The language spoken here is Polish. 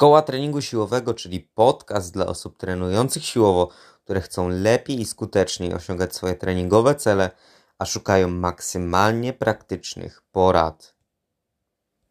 Szkoła Treningu Siłowego, czyli podcast dla osób trenujących siłowo, które chcą lepiej i skuteczniej osiągać swoje treningowe cele, a szukają maksymalnie praktycznych porad.